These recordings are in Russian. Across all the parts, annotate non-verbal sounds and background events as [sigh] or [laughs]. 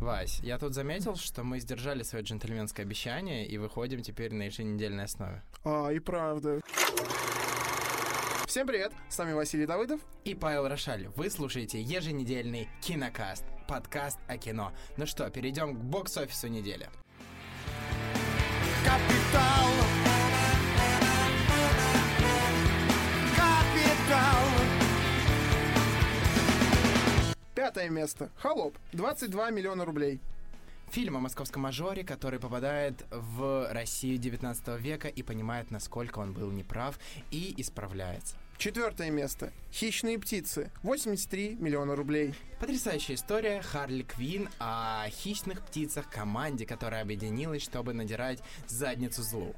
Вась, я тут заметил, что мы сдержали свое джентльменское обещание и выходим теперь на еженедельной основе. А, и правда. Всем привет, с вами Василий Давыдов. И Павел Рошаль. Вы слушаете еженедельный кинокаст, подкаст о кино. Ну что, перейдем к бокс-офису недели. Капитал. Пятое место. Холоп. 22 миллиона рублей. Фильм о московском мажоре, который попадает в Россию 19 века и понимает, насколько он был неправ, и исправляется. Четвертое место. Хищные птицы. 83 миллиона рублей. Потрясающая история Харли Квин о хищных птицах команде, которая объединилась, чтобы надирать задницу злу.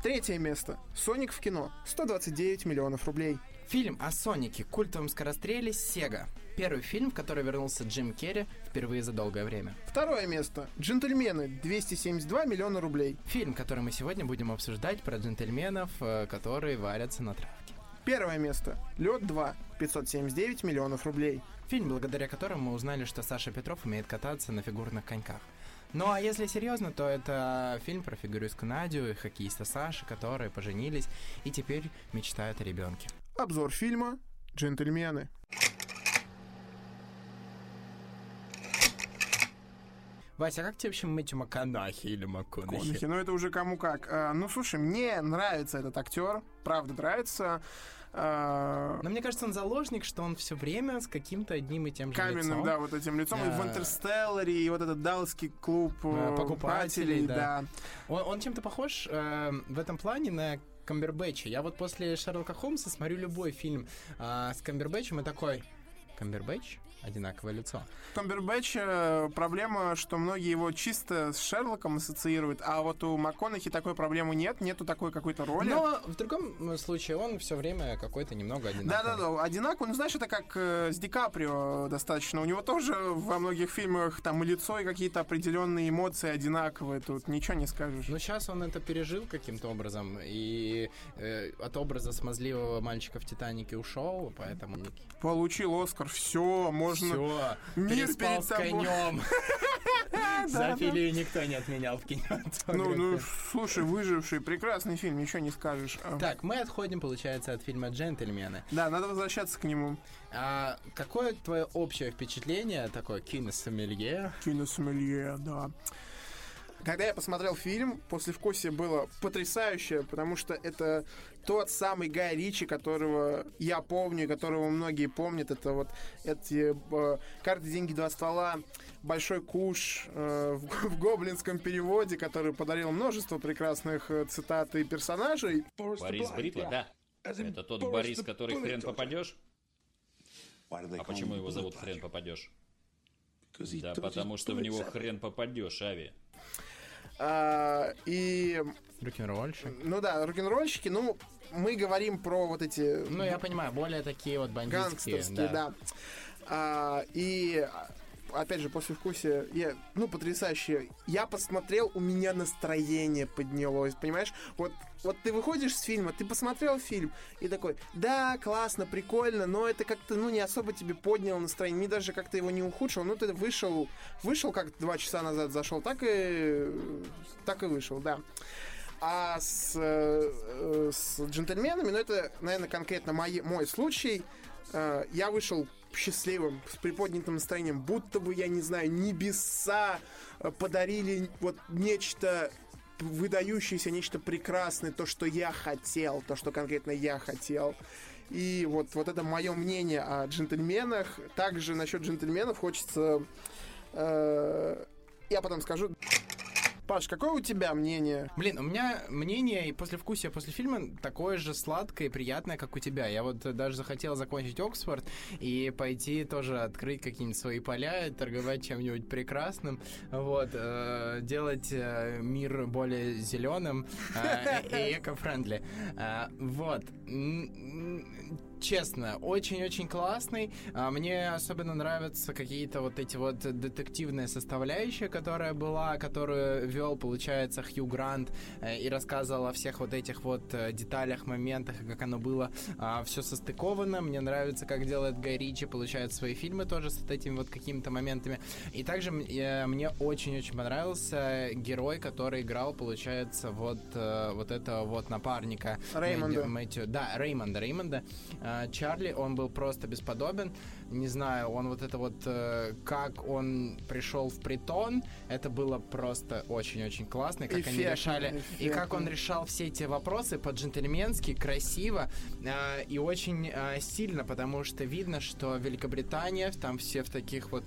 Третье место. Соник в кино. 129 миллионов рублей. Фильм о Сонике, культовом скоростреле Сега. Первый фильм, в который вернулся Джим Керри впервые за долгое время. Второе место. Джентльмены. 272 миллиона рублей. Фильм, который мы сегодня будем обсуждать про джентльменов, э, которые варятся на травке. Первое место. Лед 2. 579 миллионов рублей. Фильм, благодаря которому мы узнали, что Саша Петров умеет кататься на фигурных коньках. Ну а если серьезно, то это фильм про фигуристку Надю и хоккеиста Саши, которые поженились и теперь мечтают о ребенке. Обзор фильма «Джентльмены». Вася, а как тебе вообще Мэтью МакКонахи или МакКонахи? Конахи, ну это уже кому как. А, ну слушай, мне нравится этот актер, правда нравится. А, Но мне кажется, он заложник, что он все время с каким-то одним и тем же каменным, лицом. да, вот этим лицом. И в. Интерстелларе, и вот этот Далласский клуб э, покупателей, да. да. Он, он чем-то похож э, в этом плане на Камбербэтча. Я вот после Шерлока Холмса смотрю любой фильм э, с Камбербэтчем и такой... Камбербэтч? Одинаковое лицо. Камбербэтч, э, проблема, что многие его чисто с Шерлоком ассоциируют, а вот у МакКонахи такой проблемы нет, нету такой какой-то роли. Но в другом случае он все время какой-то немного одинаковый. Да-да-да, одинаково. Ну, знаешь, это как э, с Ди Каприо достаточно. У него тоже во многих фильмах там и лицо, и какие-то определенные эмоции одинаковые. Тут ничего не скажешь. Но сейчас он это пережил каким-то образом и э, от образа смазливого мальчика в Титанике ушел, поэтому Получил Оскар, все, можно... все, Мир перед с тобой. конем. [laughs] Зоофилию никто не отменял в кинематографе. Ну, ну, слушай, выживший, прекрасный фильм, ничего не скажешь. А, Так, мы отходим, получается, от фильма «Джентльмены». Да, надо возвращаться к нему. А какое твое общее впечатление, такое киносомелье? Киносомелье, да. Когда я посмотрел фильм, послевкусие было потрясающее, потому что это тот самый Гай Ричи, которого я помню, и которого многие помнят. Это вот эти э, карты, деньги, два ствола, большой куш э, в, [laughs] в гоблинском переводе, который подарил множество прекрасных э, цитат и персонажей. Борис Бритва, да. Это тот Борис, который хрен попадешь? А почему его зовут хрен попадешь? Да потому что в него хрен попадешь, Ави. А, и, Рок-н-ролльщик? ну да, рок-н-ролльщики, ну, мы говорим про вот эти Ну, я понимаю, более такие вот бандитские. гангстерские, да. А, и опять же, после вкусия, я, ну, потрясающе. Я посмотрел, у меня настроение поднялось, понимаешь? Вот, вот ты выходишь с фильма, ты посмотрел фильм, и такой, да, классно, прикольно, но это как-то, ну, не особо тебе подняло настроение, не даже как-то его не ухудшил, ну, ты вышел, вышел как-то два часа назад зашел, так и, так и вышел, да. А с, э, с джентльменами, ну, это, наверное, конкретно мой, мой случай, Э, я вышел счастливым, с приподнятым настроением, будто бы, я не знаю, небеса э, подарили вот нечто выдающееся, нечто прекрасное, то, что я хотел, то, что конкретно я хотел. И вот, вот это мое мнение о джентльменах. Также насчет джентльменов хочется... э, я потом скажу. Паш, какое у тебя мнение? Блин, у меня мнение и послевкусие после фильма такое же сладкое и приятное, как у тебя. Я вот даже захотел закончить Оксфорд и пойти тоже открыть какие-нибудь свои поля, торговать чем-нибудь прекрасным, вот, э, делать э, мир более зеленым э, и [laughs] эко-френдли. Э, вот. Честно, очень-очень классный. А, мне особенно нравятся какие-то вот эти вот детективные составляющие, которая была, которую вел, получается, Хью Грант э, и рассказывал о всех вот этих вот э, деталях, моментах, как оно было а, все состыковано. Мне нравится, как делает Гай Ричи, получает свои фильмы тоже с вот этими вот какими-то моментами. И также э, мне очень-очень понравился герой, который играл, получается, вот, вот этого вот напарника. Реймонда. Мэтью, да, Реймонда, Реймонда. А, Чарли, он был просто бесподобен. Не знаю, он вот это вот, э, как он пришел в притон, это было просто очень-очень классно. Как эффектно, они решали, эффектно. и как он решал все эти вопросы по-джентльменски, красиво э, и очень э, сильно, потому что видно, что Великобритания, там все в таких вот...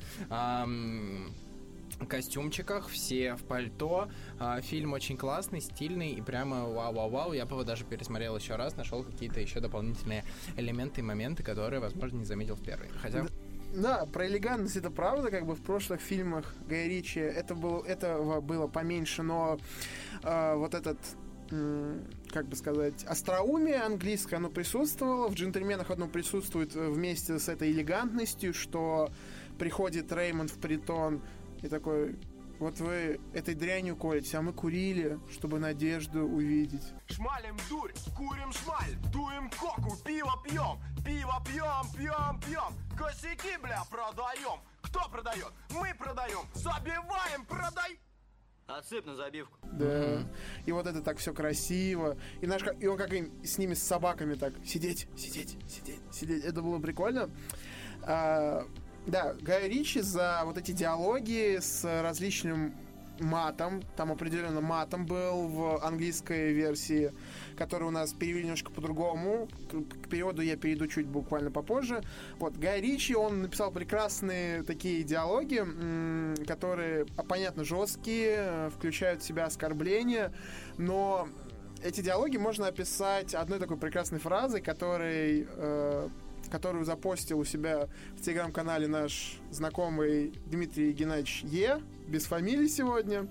Э, костюмчиках, все в пальто. А, фильм очень классный, стильный и прямо вау-вау-вау. Я бы его даже пересмотрел еще раз, нашел какие-то еще дополнительные элементы и моменты, которые, возможно, не заметил в первый. Хотя... Да, про элегантность это правда, как бы в прошлых фильмах Гая Ричи это было, этого было поменьше, но э, вот этот как бы сказать, остроумие английское, оно присутствовало, в «Джентльменах» оно присутствует вместе с этой элегантностью, что приходит Реймонд в притон, и такой, вот вы этой дрянью колите, а мы курили, чтобы надежду увидеть. Шмалим дурь, курим шмаль, дуем коку, пиво пьем, пиво пьем, пьем, пьем, косяки, бля, продаем. Кто продает? Мы продаем, забиваем, продай. Отсып на забивку. Да. Mm-hmm. И вот это так все красиво. И, наш, и он как им с ними, с собаками так сидеть, сидеть, сидеть, сидеть. Это было прикольно. А, да, Гай Ричи за вот эти диалоги с различным матом, там определенно матом был в английской версии, который у нас перевели немножко по-другому. К, к переводу я перейду чуть буквально попозже. Вот, Гай Ричи, он написал прекрасные такие диалоги, которые, а, понятно, жесткие, включают в себя оскорбления, но эти диалоги можно описать одной такой прекрасной фразой, которой э, которую запостил у себя в телеграм-канале наш знакомый Дмитрий Геннадьевич Е, без фамилии сегодня.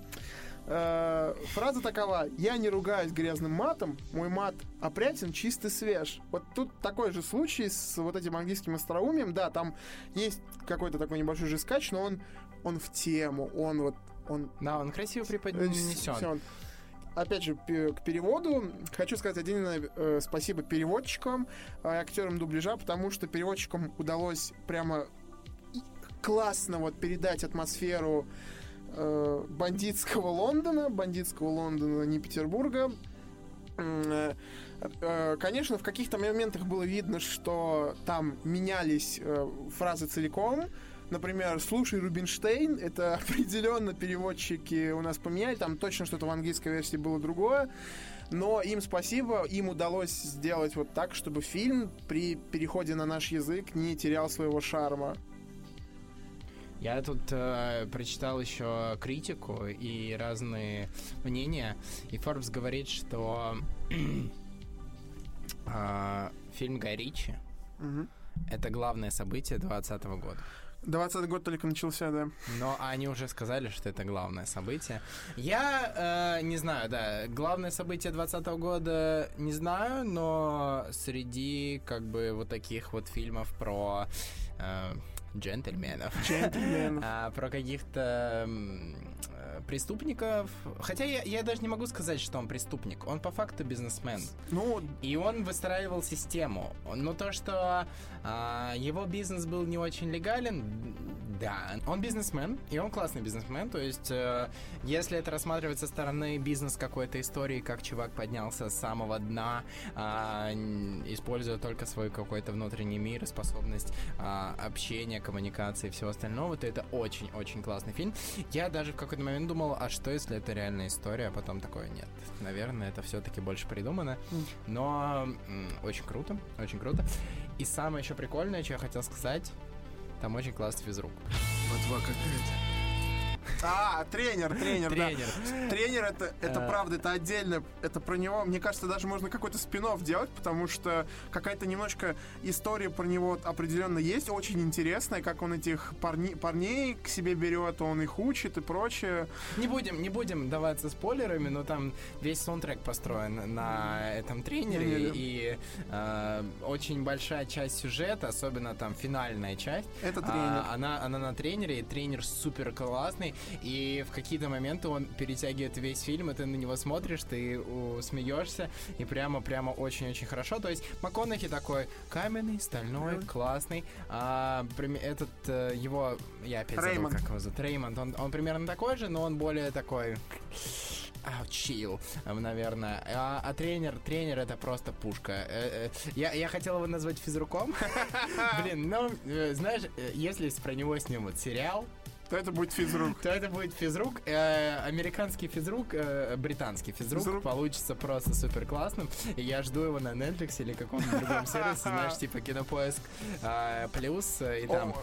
Э, фраза такова. Я не ругаюсь грязным матом, мой мат опрятен, чистый, свеж. Вот тут такой же случай с вот этим английским остроумием. Да, там есть какой-то такой небольшой жескач, но он, он в тему, он вот он... Да, он красиво преподнесен опять же, к переводу. Хочу сказать отдельное э, спасибо переводчикам, э, актерам дубляжа, потому что переводчикам удалось прямо классно вот передать атмосферу э, бандитского Лондона, бандитского Лондона, не Петербурга. Конечно, в каких-то моментах было видно, что там менялись фразы целиком, например, «Слушай, Рубинштейн», это [laughs] определенно переводчики у нас поменяли, там точно что-то в английской версии было другое, но им спасибо, им удалось сделать вот так, чтобы фильм при переходе на наш язык не терял своего шарма. Я тут э, прочитал еще критику и разные мнения, и Forbes говорит, что [clears throat] э, фильм Гай Ричи угу. это главное событие 2020 года. 20 год только начался, да. Но они уже сказали, что это главное событие. Я э, не знаю, да, главное событие 2020 года не знаю, но среди как бы вот таких вот фильмов про э, джентльменов. Джентльменов. [laughs] а, про каких-то преступников. Хотя я, я даже не могу сказать, что он преступник. Он по факту бизнесмен. Ну... И он выстраивал систему. Но то, что а, его бизнес был не очень легален, да, он бизнесмен, и он классный бизнесмен, то есть э, если это рассматривать со стороны бизнес какой-то истории, как чувак поднялся с самого дна, э, используя только свой какой-то внутренний мир, способность э, общения, коммуникации и всего остального, то это очень-очень классный фильм. Я даже в какой-то момент думал, а что если это реальная история, а потом такое нет. Наверное, это все-таки больше придумано, но очень круто, очень круто. И самое еще прикольное, что я хотел сказать, там очень классный физрук. Ботва какая-то. А, тренер, тренер, Тренер. да. Тренер это, это А. правда, это отдельно, это про него. Мне кажется, даже можно какой-то спин делать, потому что какая-то немножко история про него определенно есть, очень интересная, как он этих парни, парней к себе берет, он их учит и прочее. Не будем, не будем даваться спойлерами, но там весь саундтрек построен на этом тренере, и э, очень большая часть сюжета, особенно там финальная часть, Это а, тренер. она, она на тренере, и тренер супер классный, и в какие-то моменты он перетягивает весь фильм, и ты на него смотришь, ты у, смеешься, и прямо-прямо очень-очень хорошо. То есть МакКонахи такой каменный, стальной, Да. классный. А, этот э, его, я опять Реймонд. забыл, как его зовут, Реймонд, он, он примерно такой же, но он более такой а, чил, наверное. А, а тренер, тренер это просто пушка. Э, э, Я, я хотел его назвать физруком. [laughs] Блин, ну, знаешь, если про него снимут сериал, То это будет физрук. то это будет физрук. Э, американский физрук, э, британский физрук, получится просто супер классным. Я жду его на Netflix или каком-нибудь другом [laughs] сервисе, знаешь, типа Кинопоиск э, плюс, и там...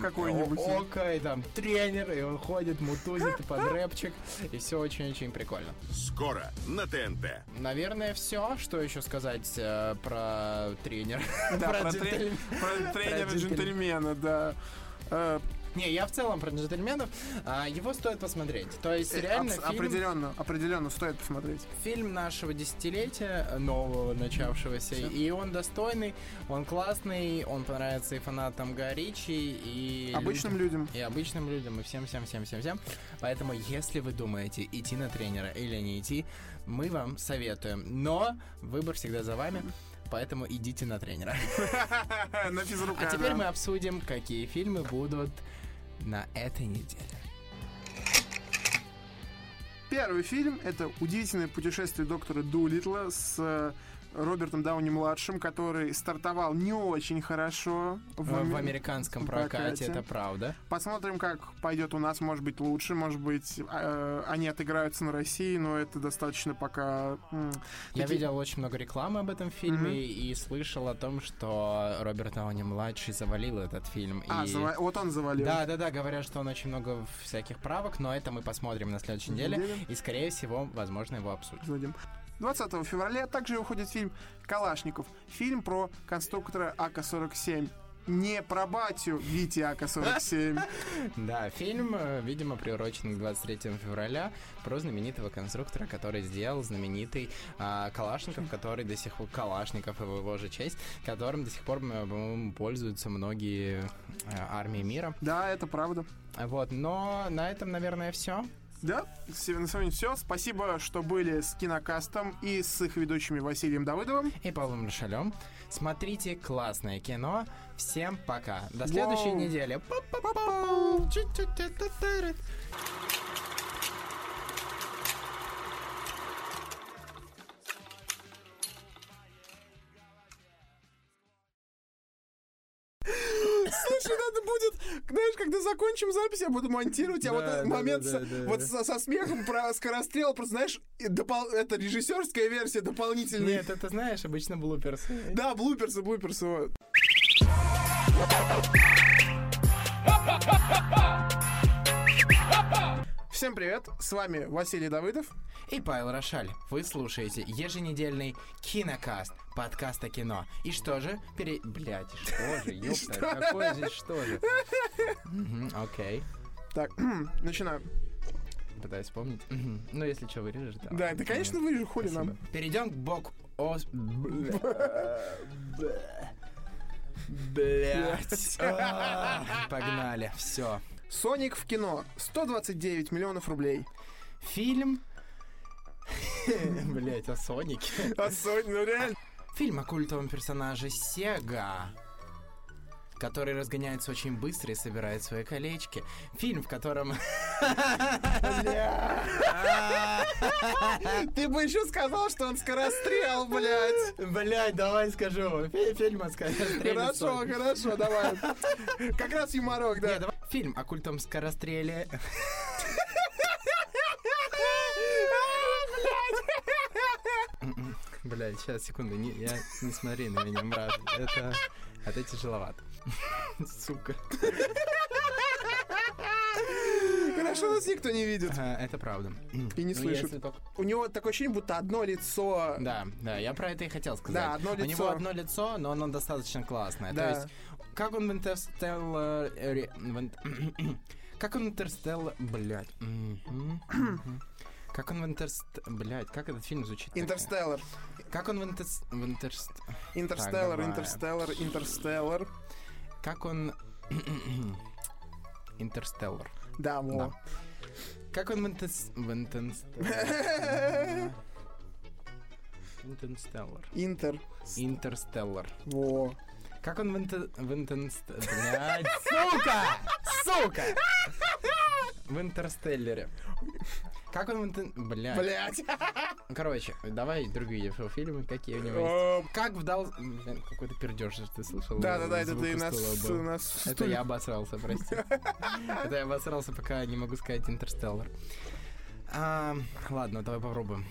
Какой-нибудь. Око, и там тренер, и он ходит, мутузит под рэпчик, и все очень-очень прикольно. Скоро на ТНТ. Наверное, все. Что еще сказать про тренера? Да, [laughs] про, тренера джентльмен- джентльмена, да. Не, я в целом про джентльменов. а, его стоит посмотреть. То есть, э, реально, абс- фильм, Определенно, определенно стоит посмотреть. фильм нашего десятилетия, нового, начавшегося. Всё. И он достойный, он классный, он понравится и фанатам Горичи, и... Обычным людям. людям. И обычным людям, и всем-всем-всем-всем-всем. Поэтому, если вы думаете, идти на тренера или не идти, мы вам советуем. Но выбор всегда за вами, поэтому идите на тренера. [laughs] На физрука. А теперь мы обсудим, какие фильмы будут на этой неделе. Первый фильм — это «Удивительное путешествие доктора Дулитла» с э, Робертом Дауни-младшим, который стартовал не очень хорошо В, американском в прокате, прокате. это правда. Посмотрим, как пойдет у нас. Может быть, лучше, может быть, э, они отыграются на России, но это достаточно пока... Я такие- видел очень много рекламы об этом фильме Мгм. и слышал о том, что Роберт Дауни младший завалил этот фильм. А, и... зава- вот он завалил. Да, да, да, говорят, что он очень много всяких правок, но это мы посмотрим на следующей неделе. Неделе. И, скорее всего, возможно, его обсудим. Обсудим. 20 февраля также выходит фильм «Калашников». Фильм про конструктора АК-47. Не про батю Вити АК-47. [laughs] Да, фильм, э, видимо, приурочен к 23 февраля про знаменитого конструктора, который сделал знаменитый а, Калашников, [laughs] который до сих пор... Калашников, его, его же честь, которым до сих пор, по-моему, пользуются многие э, армии мира. Да, это правда. Вот, но на этом, наверное, все. Да, на сегодня все. Спасибо, что были с Кинокастом и с их ведущими Василием Давыдовым. И Павлом Лешалем. Смотрите классное кино. Всем пока. До следующей Вау. недели. Па-па-па-пау. Чу-чу-чу-ту-ту-ру. Слушай, когда закончим запись, я буду монтировать, а Да, вот этот да, момент да, со- вот со, со смехом про скорострел, просто знаешь, допол- это режиссерская версия дополнительная. Нет, это знаешь, обычно блуперсы. Да, блуперсы, блуперсы. вот. [laughs] Всем привет, с вами Василий Давыдов. И Павел Рошаль. Вы слушаете еженедельный кинокаст, подкаст о кино. И что же? Пере... Блять, что же, [laughs] ёпта, какое здесь что же? Окей. Так, [clears throat] начинаем. Пытаюсь вспомнить. Ну, если что, вырежешь, да. Да, это, конечно, вырежу, хули нам. Перейдем к бок... Ос... [laughs] Блять. Погнали. Все. Соник в кино. 129 миллионов рублей. Фильм... Блять, о Сонике. А Соник, ну реально. Фильм о культовом персонаже Сега, который разгоняется очень быстро и собирает свои колечки. Фильм, в котором... Ты бы еще сказал, что он скорострел, блядь. Блять, давай скажу. Фи- Фильм о скоростреле Хорошо, хорошо, давай. Как раз юморок, да. Фильм о культовом скоростреле. [laughs] Блять, сейчас, секунду, не, я, не смотри на меня, брат. Это, это тяжеловато. Сука. Хорошо, нас никто не видит. А, Это правда. И не Ну, слышит. если только- У него такое ощущение, будто одно лицо... Да, да, я про это и хотел сказать. Да, одно У него лицо. одно лицо, но оно достаточно классное. Да. То есть, как он в Интерстеллар... [clears throat] Как он в Интерстеллар... Блядь. Как он в Интерст... Блядь, как этот фильм звучит? Интерстеллар. Как он в Интерс... В Интерст... Интерстеллар. Интерстеллар, Интерстеллар. Как он... [clears throat] Интерстеллар. Да, во. Да. Как он в Интерс... В Интерстеллар... [laughs] Интерстеллар. Интер. Интерстеллар. Во. Как он в. Блядь, сука! Сука! В Интерстеллере. Как он в Интер... Блядь. Блять. Короче, давай другие фильмы, какие у него есть. Как вдал... Блин, Какой-то пердеж, ты слышал? Да-да-да, это ты нас... нас Это я обосрался, прости. Это я обосрался, пока не могу сказать Интерстеллар. Ладно, давай попробуем.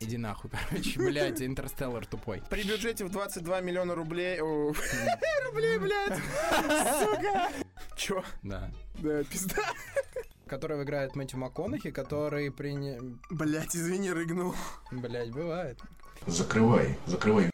Иди нахуй, [laughs] короче, блядь, Интерстеллар тупой. При бюджете в 22 миллиона рублей... [laughs] Рублей, блядь. [laughs] Сука. Чё? Да. Да, пизда. Которого играет Мэтью МакКонахи, который приня... Блять, извини, рыгнул. Блядь, бывает. Закрывай, закрывай